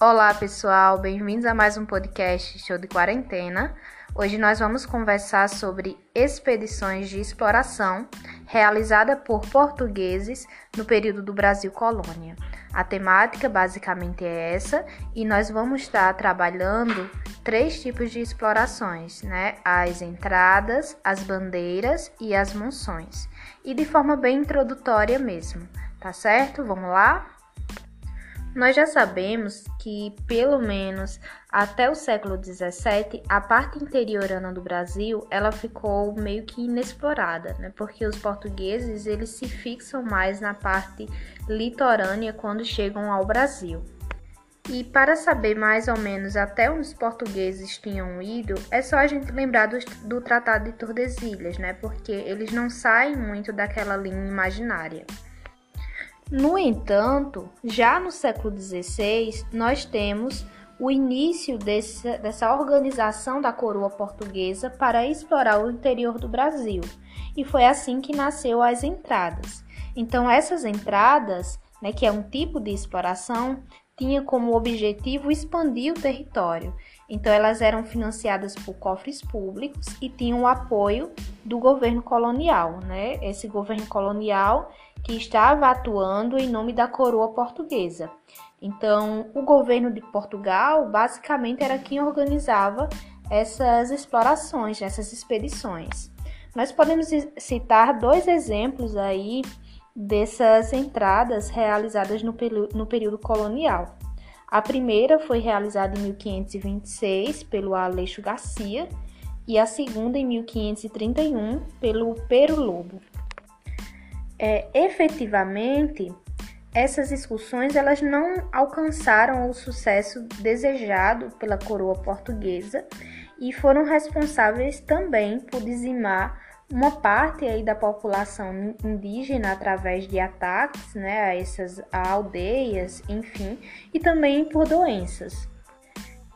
Olá, pessoal, bem-vindos a mais um podcast Show de Quarentena. Hoje nós vamos conversar sobre expedições de exploração realizada por portugueses no período do Brasil colônia. A temática basicamente é essa e nós vamos estar trabalhando três tipos de explorações, né? As entradas, as bandeiras e as monções. E de forma bem introdutória mesmo, tá certo? Vamos lá? Nós já sabemos que, pelo menos até o século XVII, a parte interiorana do Brasil ela ficou meio que inexplorada, né? porque os portugueses eles se fixam mais na parte litorânea quando chegam ao Brasil. E para saber mais ou menos até onde os portugueses tinham ido, é só a gente lembrar do, do Tratado de Tordesilhas, né? porque eles não saem muito daquela linha imaginária. No entanto, já no século XVI, nós temos o início desse, dessa organização da coroa portuguesa para explorar o interior do Brasil, e foi assim que nasceu as entradas. Então, essas entradas, né, que é um tipo de exploração, tinha como objetivo expandir o território. Então, elas eram financiadas por cofres públicos e tinham o apoio do governo colonial. Né? Esse governo colonial que estava atuando em nome da coroa portuguesa. Então, o governo de Portugal basicamente era quem organizava essas explorações, essas expedições. Nós podemos citar dois exemplos aí dessas entradas realizadas no, no período colonial. A primeira foi realizada em 1526 pelo Aleixo Garcia e a segunda em 1531 pelo Pero Lobo é, efetivamente essas excursões elas não alcançaram o sucesso desejado pela coroa portuguesa e foram responsáveis também por dizimar uma parte aí da população indígena através de ataques né, a essas aldeias, enfim, e também por doenças.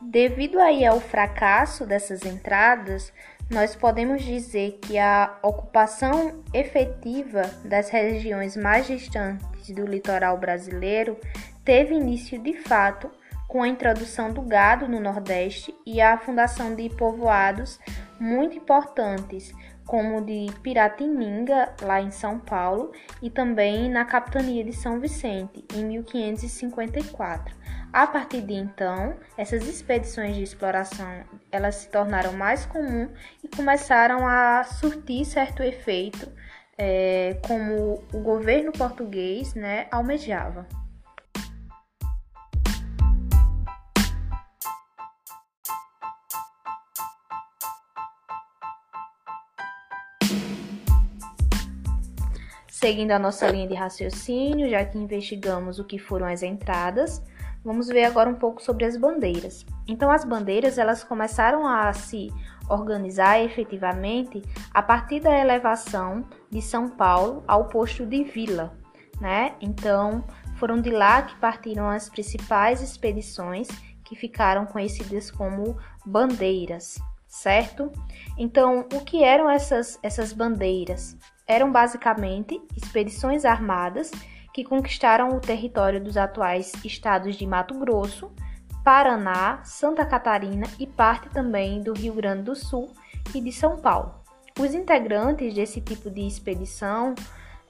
Devido aí ao fracasso dessas entradas, nós podemos dizer que a ocupação efetiva das regiões mais distantes do litoral brasileiro teve início de fato com a introdução do gado no Nordeste e a fundação de povoados muito importantes, como de Piratininga, lá em São Paulo, e também na capitania de São Vicente, em 1554. A partir de então, essas expedições de exploração elas se tornaram mais comuns e começaram a surtir certo efeito, é, como o governo português né, almejava. Seguindo a nossa linha de raciocínio, já que investigamos o que foram as entradas, Vamos ver agora um pouco sobre as bandeiras. Então, as bandeiras elas começaram a se organizar efetivamente a partir da elevação de São Paulo ao posto de Vila, né? Então, foram de lá que partiram as principais expedições que ficaram conhecidas como bandeiras, certo? Então, o que eram essas, essas bandeiras? Eram basicamente expedições armadas que conquistaram o território dos atuais estados de Mato Grosso, Paraná, Santa Catarina e parte também do Rio Grande do Sul e de São Paulo. Os integrantes desse tipo de expedição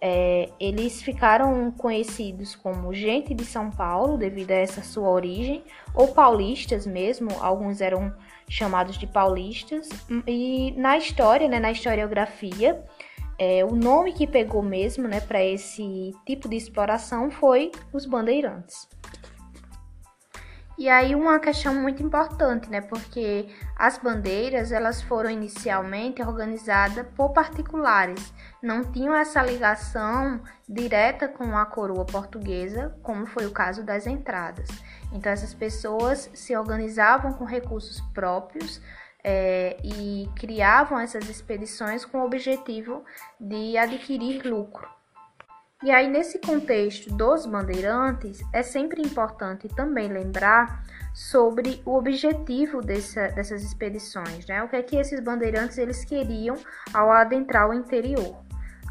é, eles ficaram conhecidos como gente de São Paulo devido a essa sua origem, ou paulistas mesmo, alguns eram chamados de paulistas, e na história, né, na historiografia, é, o nome que pegou mesmo né, para esse tipo de exploração foi os bandeirantes. E aí uma questão muito importante, né? Porque as bandeiras elas foram inicialmente organizadas por particulares, não tinham essa ligação direta com a coroa portuguesa, como foi o caso das entradas. Então essas pessoas se organizavam com recursos próprios é, e criavam essas expedições com o objetivo de adquirir lucro. E aí, nesse contexto dos bandeirantes, é sempre importante também lembrar sobre o objetivo dessa, dessas expedições, né? O que é que esses bandeirantes eles queriam ao adentrar o interior.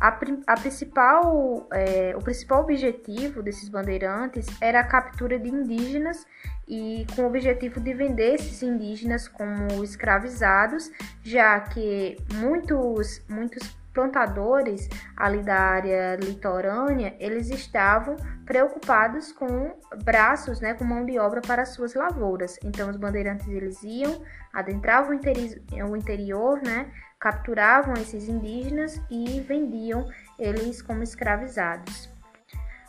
A, a principal, é, o principal objetivo desses bandeirantes era a captura de indígenas e com o objetivo de vender esses indígenas como escravizados, já que muitos, muitos plantadores ali da área litorânea, eles estavam preocupados com braços, né, com mão de obra para suas lavouras. Então os bandeirantes eles iam, adentravam o, interi o interior, né, capturavam esses indígenas e vendiam eles como escravizados.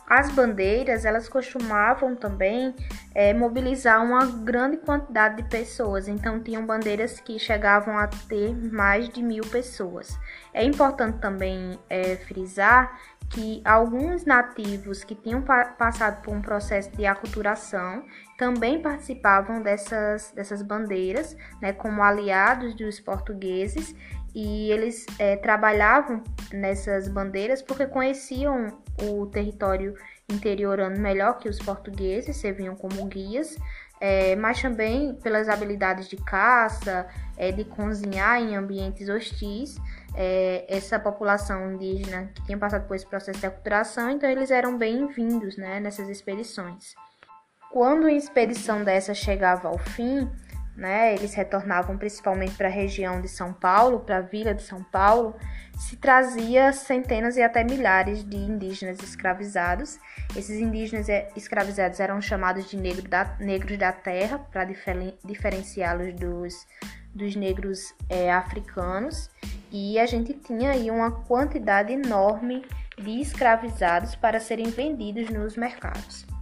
As bandeiras, elas costumavam também é, mobilizar uma grande quantidade de pessoas, então tinham bandeiras que chegavam a ter mais de mil pessoas. É importante também é, frisar que alguns nativos que tinham pa passado por um processo de aculturação também participavam dessas, dessas bandeiras, né, como aliados dos portugueses, e eles é, trabalhavam nessas bandeiras porque conheciam o território interiorano melhor que os portugueses, serviam como guias, é, mas também pelas habilidades de caça, é, de cozinhar em ambientes hostis. É, essa população indígena que tinha passado por esse processo de aculturação, então eles eram bem-vindos né, nessas expedições. Quando uma expedição dessa chegava ao fim, né, eles retornavam principalmente para a região de São Paulo, para a vila de São Paulo, se trazia centenas e até milhares de indígenas escravizados. Esses indígenas escravizados eram chamados de negro da, negros da terra, para diferenciá-los dos, dos negros é, africanos. E a gente tinha aí uma quantidade enorme de escravizados para serem vendidos nos mercados.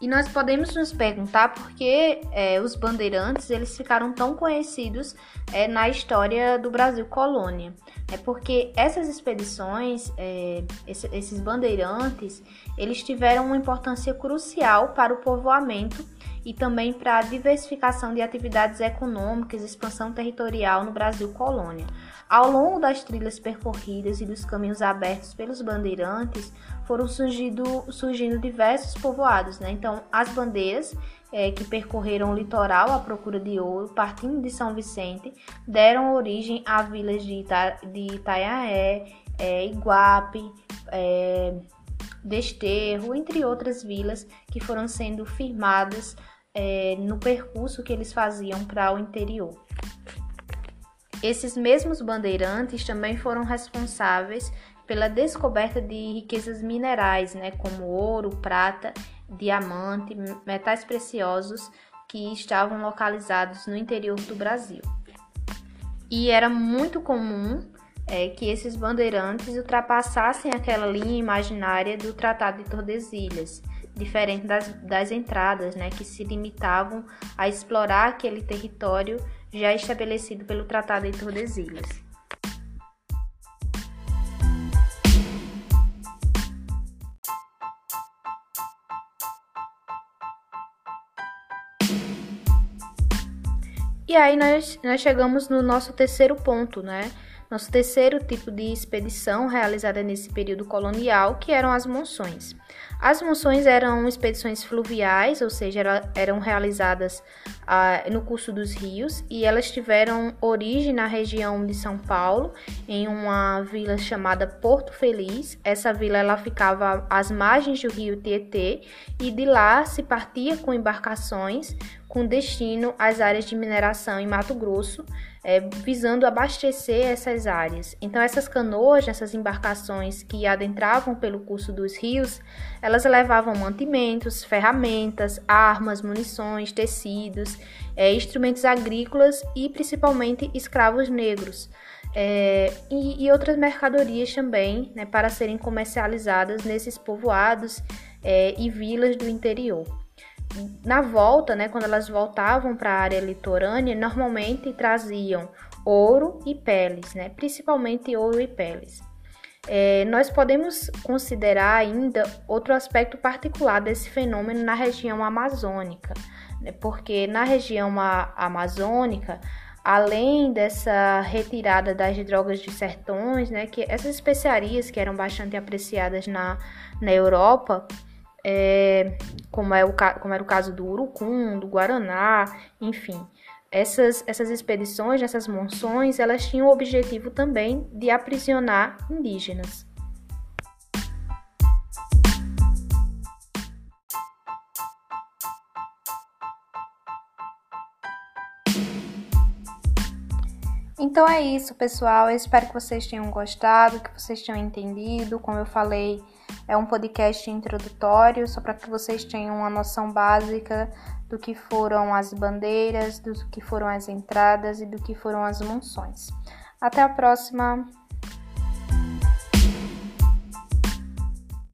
E nós podemos nos perguntar por que é, os bandeirantes eles ficaram tão conhecidos é, na história do Brasil colônia. É porque essas expedições, é, esses bandeirantes, eles tiveram uma importância crucial para o povoamento e também para a diversificação de atividades econômicas expansão territorial no Brasil colônia. Ao longo das trilhas percorridas e dos caminhos abertos pelos bandeirantes, foram surgindo, diversos povoados. Né? Então, as bandeiras é, que percorreram o litoral à procura de ouro, partindo de São Vicente, deram origem a vilas de, Ita, de Itaiaé, é, Iguape, é, Desterro, entre outras vilas que foram sendo firmadas é, no percurso que eles faziam para o interior. Esses mesmos bandeirantes também foram responsáveis pela descoberta de riquezas minerais, né, como ouro, prata, diamante, metais preciosos que estavam localizados no interior do Brasil. E era muito comum é, que esses bandeirantes ultrapassassem aquela linha imaginária do Tratado de Tordesilhas, diferente das, das entradas, né, que se limitavam a explorar aquele território já estabelecido pelo Tratado de Tordesilhas. E aí nós, nós chegamos no nosso terceiro ponto, né? Nosso terceiro tipo de expedição realizada nesse período colonial, que eram as monções. As monções eram expedições fluviais, ou seja, eram realizadas ah, no curso dos rios, e elas tiveram origem na região de São Paulo, em uma vila chamada Porto Feliz. Essa vila ela ficava às margens do rio Tietê, e de lá se partia com embarcações com destino às áreas de mineração em Mato Grosso, é, visando abastecer essas áreas. Então, essas canoas, essas embarcações que adentravam pelo curso dos rios, elas levavam mantimentos, ferramentas, armas, munições, tecidos, é, instrumentos agrícolas e principalmente escravos negros. É, e, e, outras mercadorias também, né, para serem comercializadas nesses povoados é, e vilas do interior na volta, né, quando elas voltavam para a área litorânea, normalmente traziam ouro e peles, né, principalmente ouro e peles. É, nós podemos considerar ainda outro aspecto particular desse fenômeno na região amazônica, né, porque na região amazônica, além dessa retirada das drogas de sertões, né, que essas especiarias que eram bastante apreciadas na, na Europa, é, como, é o, como era o caso do urucum, do guaraná, enfim. essas, essas expedições, essas monções, elas tinham o objetivo também de aprisionar indígenas. Então é isso, pessoal. Eu espero que vocês tenham gostado, que vocês tenham entendido. Como eu falei, é um podcast introdutório, só para que vocês tenham uma noção básica do que foram as bandeiras, do que foram as entradas e do que foram as monções. Até a próxima!